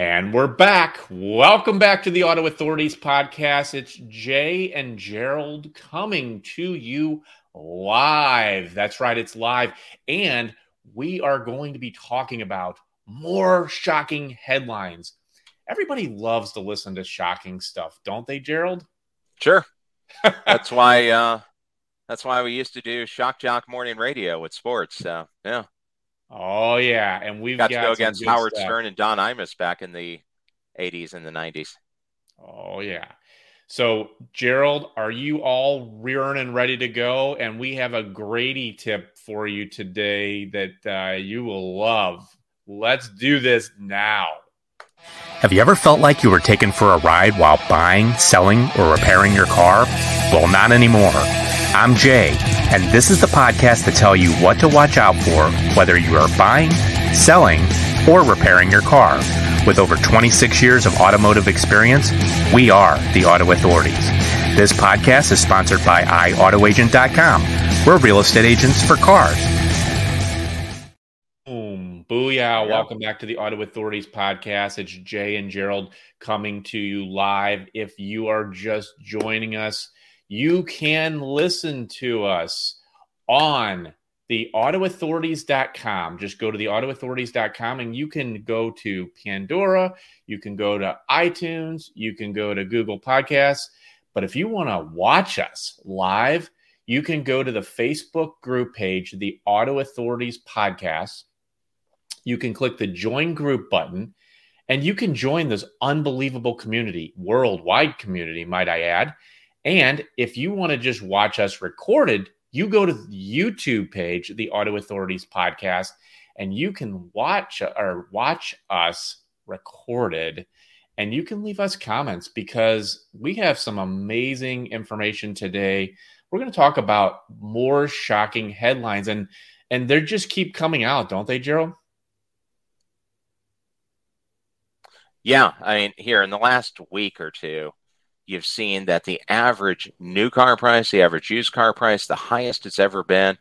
And we're back. Welcome back to the Auto Authorities podcast. It's Jay and Gerald coming to you live. That's right, it's live. And we are going to be talking about more shocking headlines. Everybody loves to listen to shocking stuff, don't they, Gerald? Sure. that's why uh that's why we used to do Shock Jock morning radio with sports. So yeah. Oh yeah, and we've got, got to go against Howard stuff. Stern and Don Imus back in the '80s and the '90s. Oh yeah. So Gerald, are you all rearing and ready to go? And we have a Grady tip for you today that uh, you will love. Let's do this now. Have you ever felt like you were taken for a ride while buying, selling, or repairing your car? Well, not anymore. I'm Jay, and this is the podcast to tell you what to watch out for whether you are buying, selling, or repairing your car. With over 26 years of automotive experience, we are the Auto Authorities. This podcast is sponsored by iAutoAgent.com. We're real estate agents for cars. Boom. Booyah. Welcome back to the Auto Authorities podcast. It's Jay and Gerald coming to you live. If you are just joining us, you can listen to us on the autoauthorities.com. Just go to the autoauthorities.com and you can go to Pandora, you can go to iTunes, you can go to Google Podcasts. But if you want to watch us live, you can go to the Facebook group page, the Auto Authorities Podcast. You can click the join group button and you can join this unbelievable community, worldwide community, might I add. And if you want to just watch us recorded, you go to the YouTube page, the Auto Authorities podcast, and you can watch or watch us recorded and you can leave us comments because we have some amazing information today. We're going to talk about more shocking headlines and and they just keep coming out, don't they, Gerald? Yeah, I mean, here in the last week or two, you've seen that the average new car price, the average used car price, the highest it's ever been.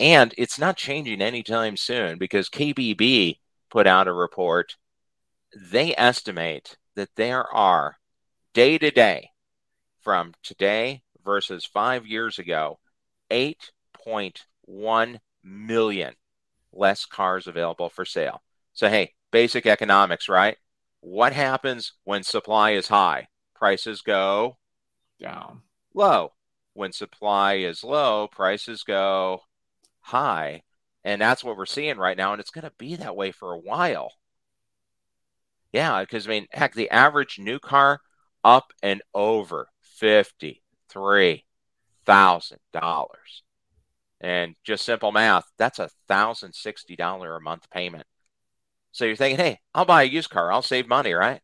And it's not changing anytime soon because KBB put out a report. They estimate that there are day to day from today versus five years ago, 8.1 million less cars available for sale. So, hey, basic economics, right? What happens when supply is high? Prices go down. Low. When supply is low, prices go high. And that's what we're seeing right now. And it's going to be that way for a while. Yeah, because I mean, heck, the average new car up and over fifty-three thousand dollars, and just simple math, that's a thousand sixty dollar a month payment. So you're thinking, hey, I'll buy a used car, I'll save money, right?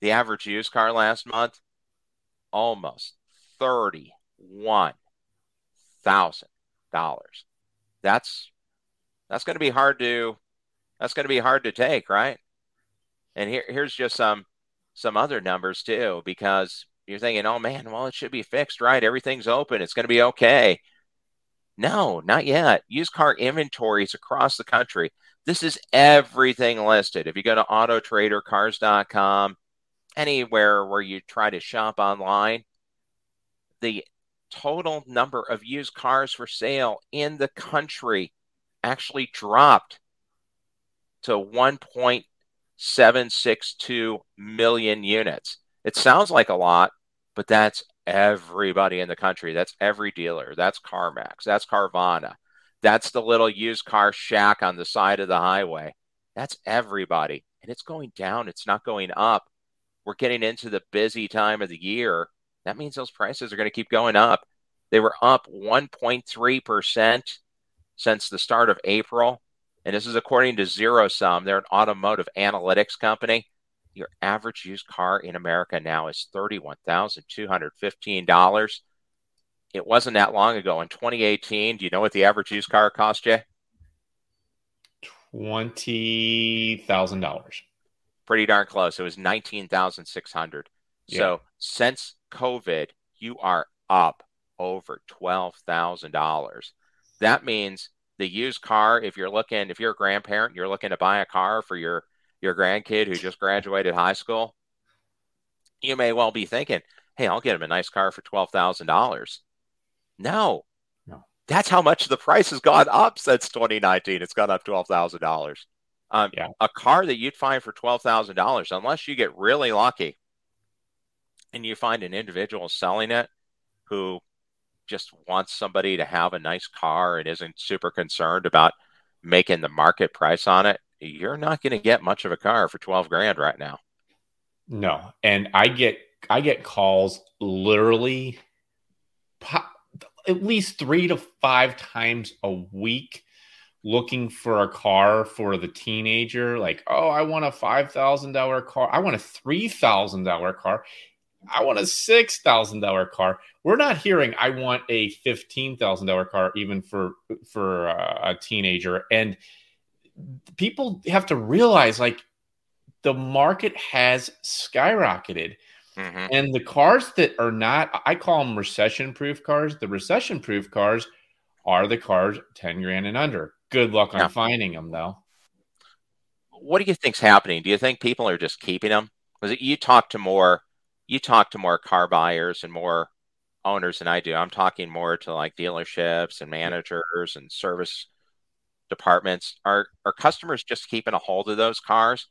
The average used car last month, almost thirty-one thousand dollars. That's that's going to be hard to that's going to be hard to take, right? And here here's just some some other numbers too, because you're thinking, oh man, well it should be fixed, right? Everything's open, it's going to be okay. No, not yet. Used car inventories across the country. This is everything listed. If you go to autotradercars.com, anywhere where you try to shop online, the total number of used cars for sale in the country actually dropped to 1.762 million units. It sounds like a lot, but that's everybody in the country. That's every dealer. That's CarMax. That's Carvana. That's the little used car shack on the side of the highway. That's everybody. And it's going down, it's not going up we're getting into the busy time of the year, that means those prices are going to keep going up. They were up 1.3% since the start of April. And this is according to Zero Sum. They're an automotive analytics company. Your average used car in America now is $31,215. It wasn't that long ago. In 2018, do you know what the average used car cost you? $20,000 pretty darn close. It was 19,600. Yeah. So since COVID, you are up over $12,000. That means the used car, if you're looking, if you're a grandparent, you're looking to buy a car for your, your grandkid who just graduated high school, you may well be thinking, hey, I'll get him a nice car for $12,000. No, no, that's how much the price has gone up since 2019. It's gone up $12,000. Um, yeah. A car that you'd find for $12,000, unless you get really lucky and you find an individual selling it who just wants somebody to have a nice car and isn't super concerned about making the market price on it, you're not going to get much of a car for 12 grand right now. No. And I get I get calls literally at least 3 to 5 times a week looking for a car for the teenager like, "Oh, I want a $5,000 car. I want a $3,000 car. I want a six thousand dollar car. We're not hearing I want a fifteen thousand dollar car even for for uh, a teenager. And people have to realize like the market has skyrocketed. Mm-hmm. And the cars that are not, I call them recession proof cars. The recession proof cars are the cars 10 grand and under. Good luck on finding them, though. What do you think's happening? Do you think people are just keeping them? Because you talk to more you talk to more car buyers and more owners than I do. I'm talking more to like dealerships and managers and service departments. Are are customers just keeping a hold of those cars?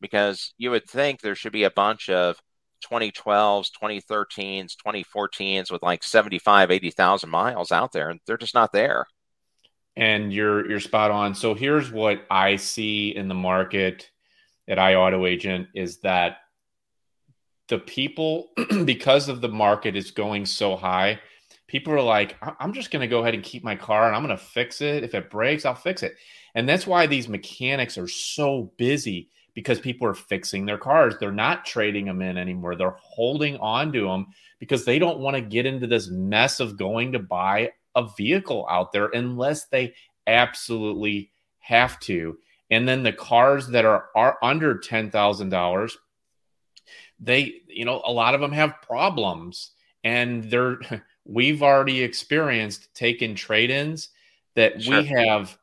Because you would think there should be a bunch of 2012s, 2013s, 2014s with like 75, 80,000 miles out there and they're just not there. And you're you're spot on. So here's what I see in the market at iAuto Agent is that the people because of the market is going so high people are like i'm just going to go ahead and keep my car and i'm going to fix it. If it breaks i'll fix it. And that's why these mechanics are so busy because people are fixing their cars. They're not trading them in anymore. They're holding on to them because they don't want to get into this mess of going to buy a vehicle out there unless they absolutely have to. And then the cars that are, are under $10,000 they, you know, a lot of them have problems. And they're, we've already experienced taking trade ins that sure. we have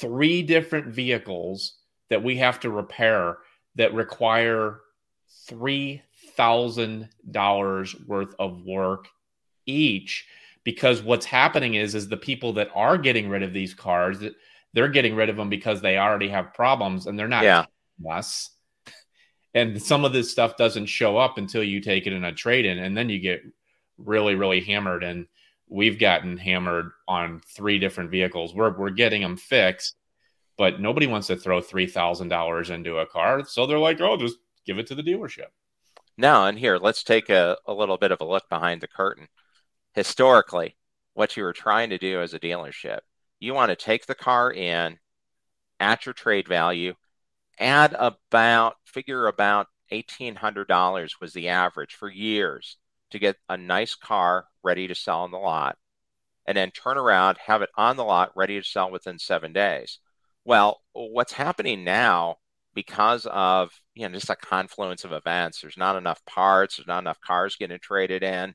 three different vehicles that we have to repair that require $3,000 worth of work each because what's happening is is the people that are getting rid of these cars they're getting rid of them because they already have problems and they're not yeah. us. And some of this stuff doesn't show up until you take it in a trade in and then you get really really hammered. And we've gotten hammered on three different vehicles. We're, we're getting them fixed but nobody wants to throw $3000 into a car. So they're like oh just give it to the dealership. Now and here let's take a, a little bit of a look behind the curtain historically what you were trying to do as a dealership you want to take the car in at your trade value add about figure about $1800 was the average for years to get a nice car ready to sell on the lot and then turn around have it on the lot ready to sell within 7 days. Well what's happening now because of you know just a confluence of events there's not enough parts there's not enough cars getting traded in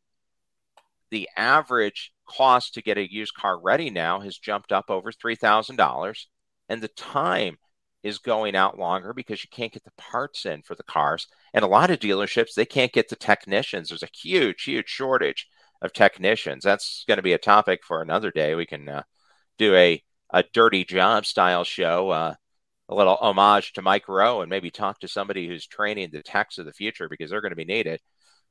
the average cost to get a used car ready now has jumped up over $3000 and the time is going out longer because you can't get the parts in for the cars. And a lot of dealerships, they can't get the technicians. There's a huge, huge shortage of technicians. That's going to be a topic for another day. We can uh, do a, a dirty job style show, uh, a little homage to Mike Rowe, and maybe talk to somebody who's training the techs of the future because they're going to be needed.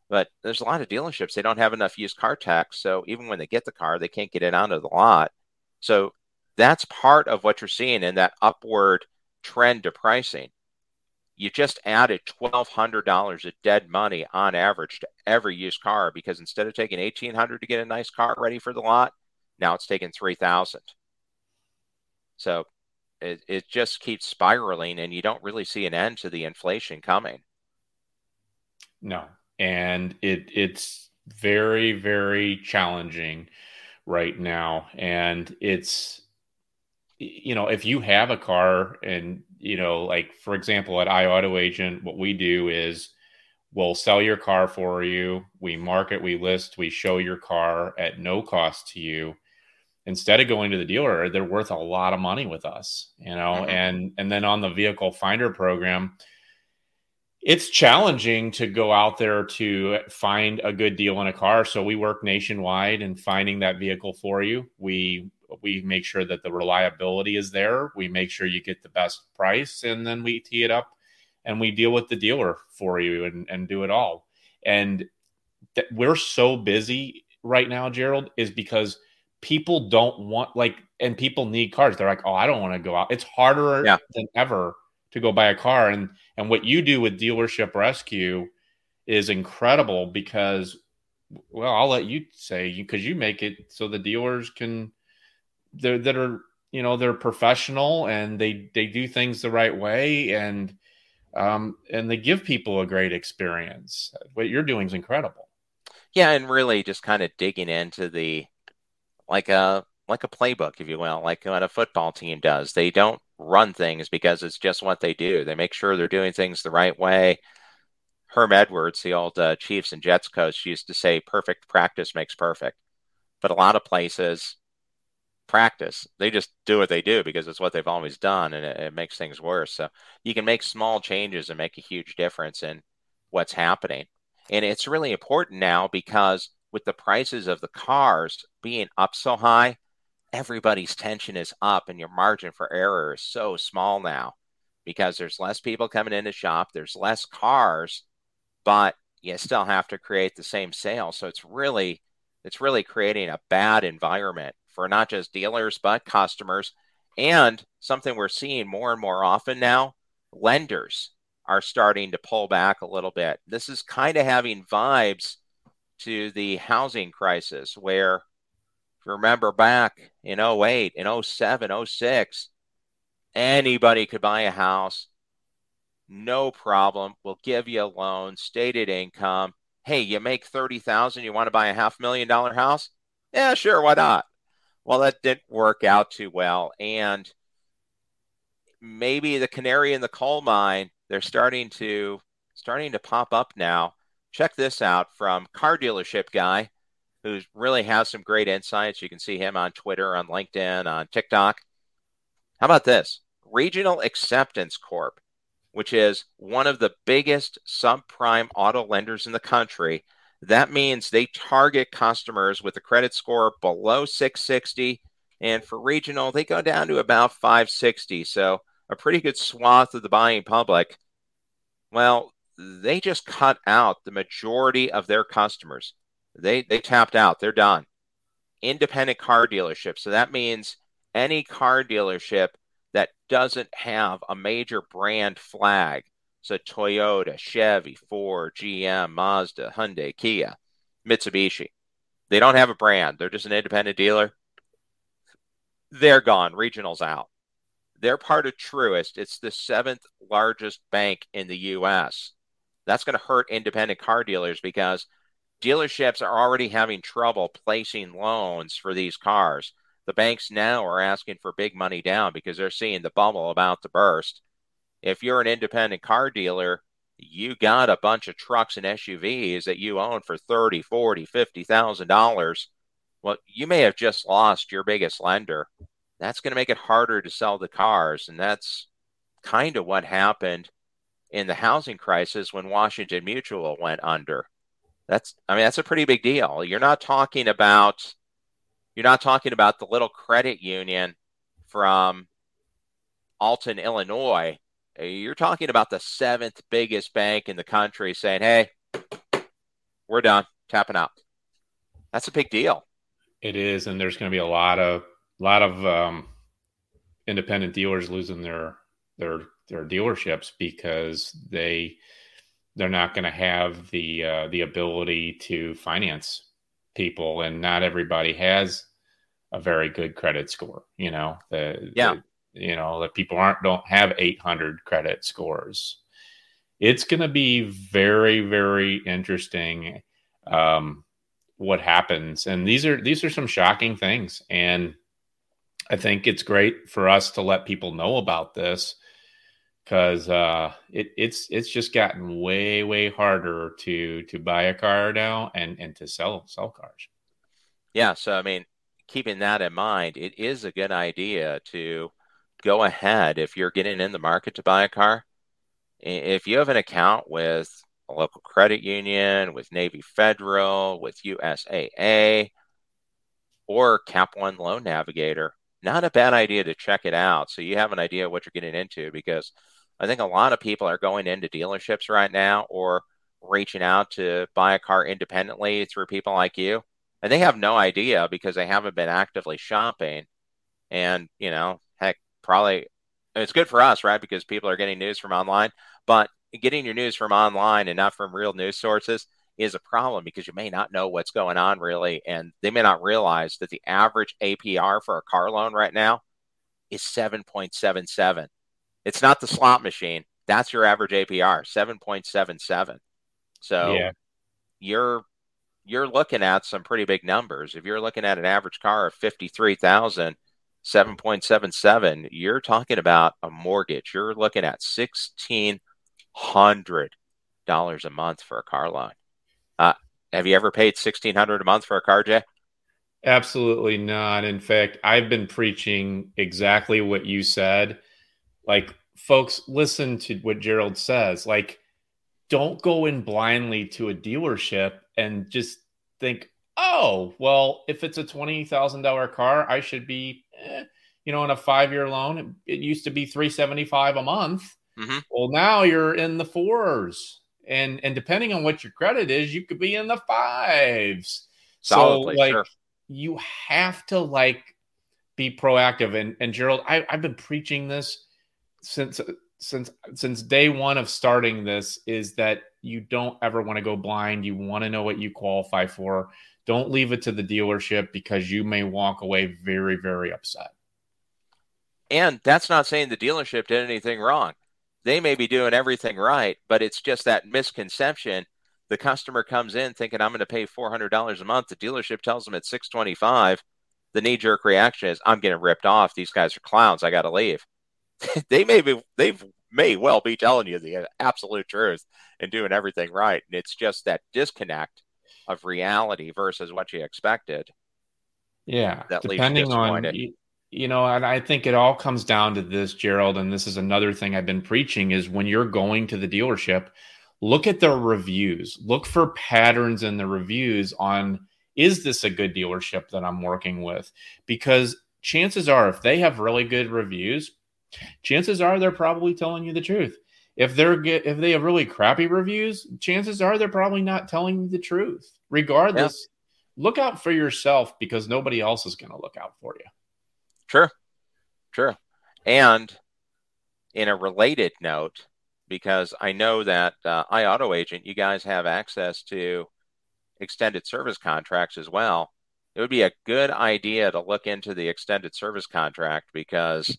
But there's a lot of dealerships, they don't have enough used car tax. So even when they get the car, they can't get it onto the lot. So that's part of what you're seeing in that upward trend to pricing. You just added $1,200 of dead money on average to every used car because instead of taking 1800 to get a nice car ready for the lot, now it's taking 3000 So it, it just keeps spiraling and you don't really see an end to the inflation coming. No. And it it's very, very challenging right now. And it's you know, if you have a car and, you know, like for example, at iAuto Agent, what we do is we'll sell your car for you. We market, we list, we show your car at no cost to you. Instead of going to the dealer, they're worth a lot of money with us, you know, mm-hmm. and and then on the vehicle finder program, it's challenging to go out there to find a good deal on a car. So we work nationwide in finding that vehicle for you. We we make sure that the reliability is there. We make sure you get the best price, and then we tee it up and we deal with the dealer for you and, and do it all. And th- we're so busy right now, Gerald, is because people don't want like, and people need cars. They're like, oh, I don't want to go out. It's harder yeah. than ever to go buy a car. And and what you do with dealership rescue is incredible because well, I'll let you say because you make it so the dealers can they're that are you know they're professional and they they do things the right way and um and they give people a great experience. What you're doing is incredible. Yeah, and really just kind of digging into the like a like a playbook, if you will, like what a football team does. They don't run things because it's just what they do. They make sure they're doing things the right way. Herm Edwards, the old uh, Chiefs and Jets coach, used to say, perfect practice makes perfect. But a lot of places, practice, they just do what they do because it's what they've always done and it, it makes things worse. So you can make small changes and make a huge difference in what's happening. And it's really important now because with the prices of the cars being up so high, everybody's tension is up and your margin for error is so small now because there's less people coming in to shop, there's less cars, but you still have to create the same sale. So it's really it's really creating a bad environment for not just dealers but customers and something we're seeing more and more often now, lenders are starting to pull back a little bit. This is kind of having vibes to the housing crisis where you remember back in 08, in 07, 06, anybody could buy a house. No problem. We'll give you a loan, stated income. Hey, you make 30,000, you want to buy a half million dollar house? Yeah, sure, why not? Well, that didn't work out too well. And maybe the canary in the coal mine, they're starting to starting to pop up now. Check this out from car dealership guy who really has some great insights. You can see him on Twitter, on LinkedIn, on TikTok. How about this? Regional Acceptance Corp, which is one of the biggest subprime auto lenders in the country. That means they target customers with a credit score below 660. And for regional, they go down to about 560. So a pretty good swath of the buying public. Well, they just cut out the majority of their customers. They they tapped out. They're done. Independent car dealership. So that means any car dealership that doesn't have a major brand flag. So Toyota, Chevy, Ford, GM, Mazda, Hyundai, Kia, Mitsubishi. They don't have a brand. They're just an independent dealer. They're gone. Regional's out. They're part of Truist. It's the seventh largest bank in the U.S. That's going to hurt independent car dealers because dealerships are already having trouble placing loans for these cars. The banks now are asking for big money down because they're seeing the bubble about to burst. If you're an independent car dealer, you got a bunch of trucks and SUVs that you own for 30, 40, 50,000 dollars. Well, you may have just lost your biggest lender. That's going to make it harder to sell the cars and that's kind of what happened in the housing crisis when Washington Mutual went under. That's I mean that's a pretty big deal. You're not talking about you're not talking about the little credit union from Alton, Illinois. You're talking about the seventh biggest bank in the country saying, "Hey, we're done, tapping out." That's a big deal. It is, and there's going to be a lot of lot of um, independent dealers losing their their their dealerships because they they're not going to have the uh, the ability to finance people, and not everybody has a very good credit score. You know, the, yeah, the, you know that people aren't don't have 800 credit scores. It's going to be very very interesting um, what happens, and these are these are some shocking things, and I think it's great for us to let people know about this because uh, it, it's it's just gotten way way harder to to buy a car now and and to sell sell cars. Yeah, so I mean, keeping that in mind, it is a good idea to go ahead if you're getting in the market to buy a car if you have an account with a local credit union, with Navy Federal, with USAA, or Cap One Loan Navigator, not a bad idea to check it out so you have an idea what you're getting into because I think a lot of people are going into dealerships right now or reaching out to buy a car independently through people like you. And they have no idea because they haven't been actively shopping. And, you know, heck, probably it's good for us, right? Because people are getting news from online. But getting your news from online and not from real news sources is a problem because you may not know what's going on really. And they may not realize that the average APR for a car loan right now is 7.77. It's not the slot machine. That's your average APR, 7.77. So yeah. you're you're looking at some pretty big numbers. If you're looking at an average car of 53,000, 7.77, you're talking about a mortgage. You're looking at $1,600 a month for a car loan. Uh, have you ever paid 1600 a month for a car, Jay? Absolutely not. In fact, I've been preaching exactly what you said. Like, folks, listen to what Gerald says. Like, don't go in blindly to a dealership and just think, oh, well, if it's a $20,000 car, I should be, eh, you know, on a five year loan. It, it, used to be 375 a month. Mm-hmm. Well, now you're in the fours. And, and depending on what your credit is, you could be in the fives. Solidly, so, like, sure. you have to like be proactive. And, and Gerald, I, I've been preaching this since since since day one of starting this is that you don't ever want to go blind. You want to know what you qualify for. Don't leave it to the dealership because you may walk away very, very upset. And that's not saying the dealership did anything wrong. They may be doing everything right, but it's just that misconception. The customer comes in thinking I'm going to pay $400 a month. The dealership tells them it's 625. The knee jerk reaction is I'm getting ripped off. These guys are clowns. I got to leave. they may be they may well be telling you the absolute truth and doing everything right. And it's just that disconnect of reality versus what you expected. Yeah. That depending on you know, and I think it all comes down to this, Gerald, and this is another thing I've been preaching is when you're going to the dealership, look at their reviews. Look for patterns in the reviews on is this a good dealership that I'm working with? Because chances are if they have really good reviews, chances are they're probably telling you the truth. If they're get if they have really crappy reviews, chances are they're probably not telling you the truth. Regardless, yeah. look out for yourself because nobody else is going to look out for you. Sure, sure. And in a related note, because I know that uh, iAuto Agent, you guys have access to extended service contracts as well. It would be a good idea to look into the extended service contract because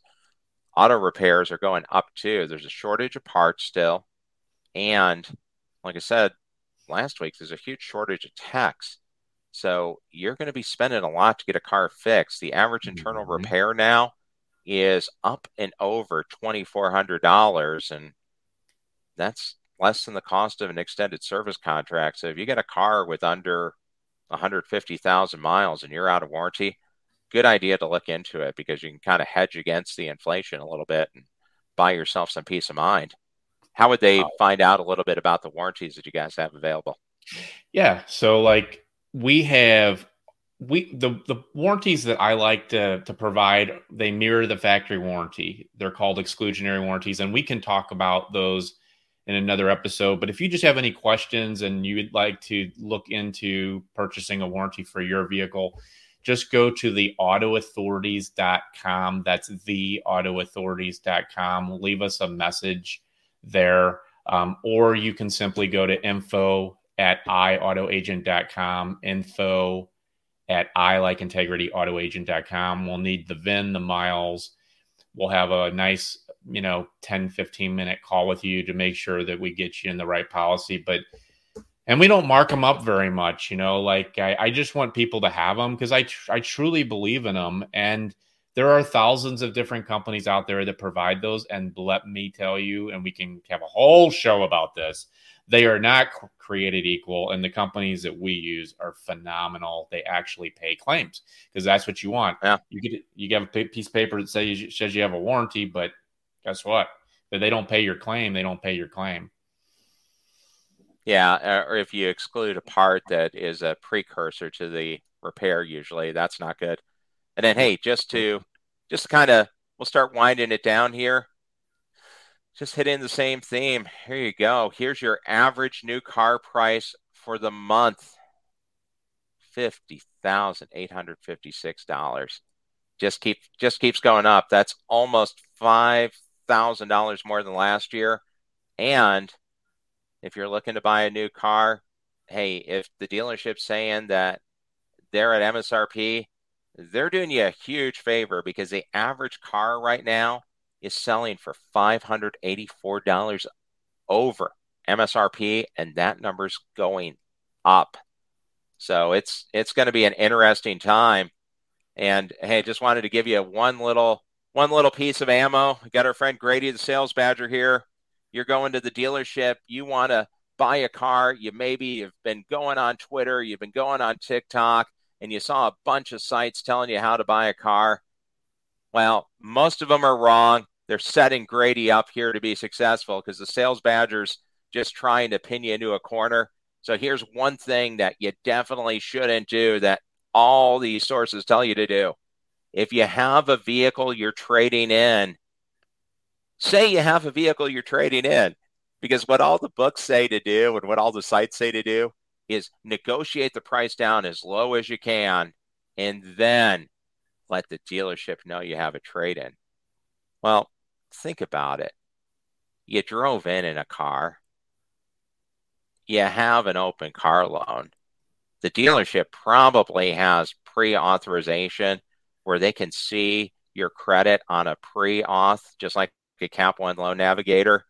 auto repairs are going up too. There's a shortage of parts still. And like I said last week, there's a huge shortage of techs. So you're going to be spending a lot to get a car fixed. The average internal mm-hmm. repair now is up and over $2,400. And that's less than the cost of an extended service contract. So if you get a car with under 150,000 miles and you're out of warranty, good idea to look into it because you can kind of hedge against the inflation a little bit and buy yourself some peace of mind. How would they uh, find out a little bit about the warranties that you guys have available? Yeah, so like we have we the the warranties that I like to to provide they mirror the factory warranty. They're called exclusionary warranties and we can talk about those in another episode. But if you just have any questions and you would like to look into purchasing a warranty for your vehicle, just go to the autoauthorities.com. That's the autoauthorities.com. Leave us a message there. Um, or you can simply go to info at iautoagent.com, info at i like integrity autoagent.com. We'll need the VIN, the miles. We'll have a nice, you know, 10, 15 minute call with you to make sure that we get you in the right policy. But and we don't mark them up very much you know like i, I just want people to have them because I, tr- I truly believe in them and there are thousands of different companies out there that provide those. And let me tell you and we can have a whole show about this they are not created equal. And the companies that we use are phenomenal. They actually pay claims because that's what you want. Yeah. you get you have a piece of paper that says, says you have a warranty but guess what? If they don't pay your claim, they don't pay your claim. Yeah, uh, or if you exclude a part that is a precursor to the repair, usually that's not good. And then, hey, just to just kind of, we'll start winding it down here. Just hit in the same theme. Here you go. Here's your average new car price for the month fifty thousand eight hundred fifty six dollars. Just keep just keeps going up. That's almost five thousand dollars more than last year. And if you're looking to buy a new car, hey, if the dealership's saying that they're at MSRP, they're doing you a huge favor because the average car right now is selling for $584 over MSRP, and that number's going up. So it's it's going to be an interesting time. And hey, just wanted to give you one little one little piece of ammo. We got our friend Grady, the sales badger here. You're going to the dealership. You want to buy a car. You maybe you've been going on Twitter. You've been going on TikTok, and you saw a bunch of sites telling you how to buy a car. Well, most of them are wrong. They're setting Grady up here to be successful because the sales badger's just trying to pin you into a corner. So here's one thing that you definitely shouldn't do that all these sources tell you to do. If you have a vehicle you're trading in, say you have a vehicle you're trading in, because what all the books say to do and what all the sites say to do is negotiate the price down as low as you can and then let the dealership know you have a trade in. Well, think about it. You drove in in a car you have an open car loan, the dealership probably has pre authorization where they can see your credit on a pre auth, just like a Cap One loan navigator.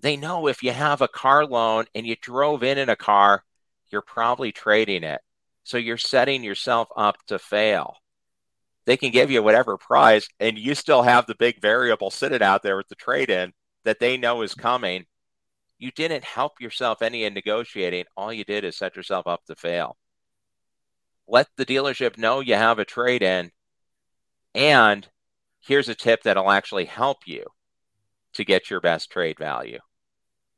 They know if you have a car loan and you drove in in a car, you're probably trading it. So you're setting yourself up to fail. They can give you whatever price, and you still have the big variable sitting out there with the trade in that they know is coming you didn't help yourself any in negotiating. All you did is set yourself up to fail. Let the dealership know you have a trade in. And here's a tip that'll actually help you to get your best trade value.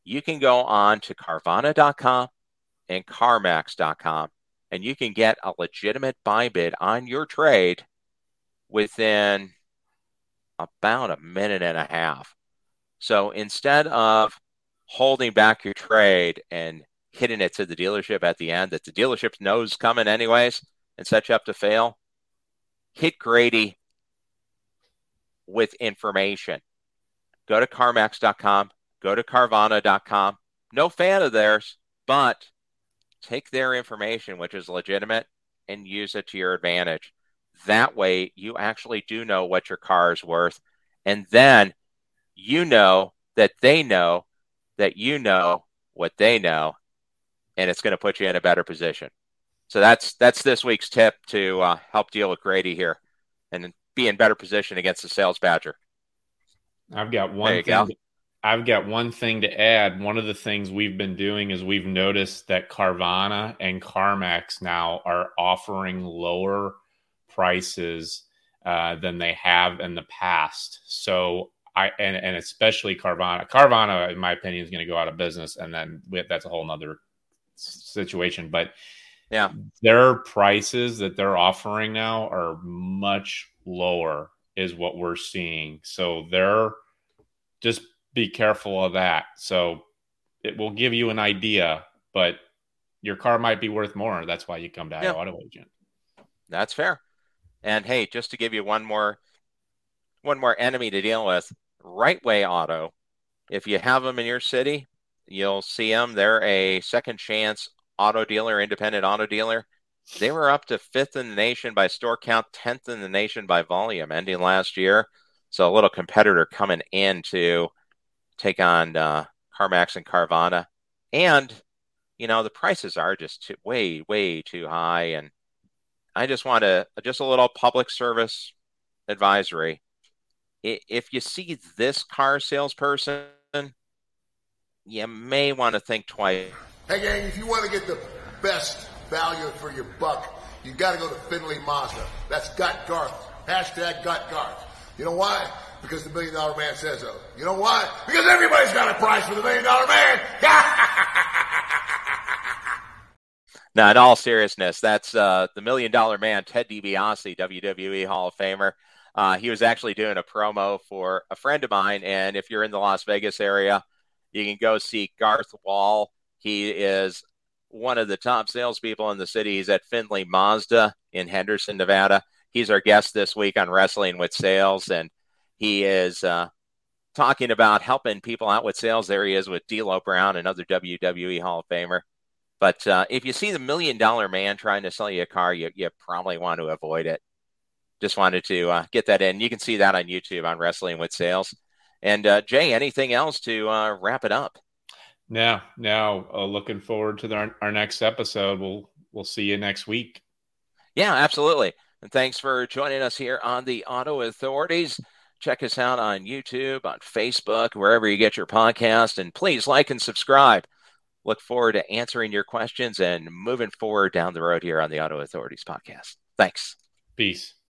You can go on to Carvana.com and CarMax.com and you can get a legitimate buy bid on your trade within about a minute and a half. So instead of holding back your trade and hitting it to the dealership at the end that the dealership knows coming anyways and set you up to fail, hit Grady with information. Go to CarMax.com, go to Carvana.com. No fan of theirs, but take their information, which is legitimate, and use it to your advantage. That way, you actually do know what your car is worth. And then you know that they know that you know what they know, and it's going to put you in a better position. So that's that's this week's tip to uh, help deal with Grady here and be in better position against the sales badger. I've got one thing. Go. I've got one thing to add. One of the things we've been doing is we've noticed that Carvana and CarMax now are offering lower prices uh, than they have in the past. So I and, and especially Carvana. Carvana, in my opinion, is going to go out of business, and then that's a whole nother situation. But yeah, their prices that they're offering now are much lower, is what we're seeing. So they're just be careful of that. So it will give you an idea, but your car might be worth more. That's why you come to yeah. Auto Agent. That's fair. And hey, just to give you one more one more enemy to deal with, Right Way Auto. If you have them in your city, you'll see them. They're a second chance auto dealer, independent auto dealer. They were up to fifth in the nation by store count, 10th in the nation by volume ending last year. So a little competitor coming in to take on uh, CarMax and Carvana. And, you know, the prices are just too, way, way too high. And I just want to, just a little public service advisory if you see this car salesperson, you may want to think twice. Hey, gang, if you want to get the best value for your buck, you got to go to Findlay Mazda. That's got Garth. Hashtag got Garth. You know why? because the million dollar man says so. You know why? Because everybody's got a price for the million dollar man. now, in all seriousness, that's uh, the million dollar man, Ted DiBiase, WWE Hall of Famer. Uh, he was actually doing a promo for a friend of mine. And if you're in the Las Vegas area, you can go see Garth Wall. He is one of the top salespeople in the city. He's at Findlay Mazda in Henderson, Nevada. He's our guest this week on Wrestling with Sales. And he is uh, talking about helping people out with sales. There he is with D'Lo Brown, another WWE Hall of Famer. But uh, if you see the million dollar man trying to sell you a car, you, you probably want to avoid it just wanted to uh, get that in. You can see that on YouTube on Wrestling with Sales. And uh, Jay, anything else to uh, wrap it up? No, now, Uh, looking forward to the, our, our next episode. We'll we'll see you next week. Yeah, absolutely. And thanks for joining us here on the Auto Authorities. Check us out on YouTube, on Facebook, wherever you get your podcast, and please like and subscribe. Look forward to answering your questions and moving forward down the road here on the Auto Authorities podcast. Thanks. Peace.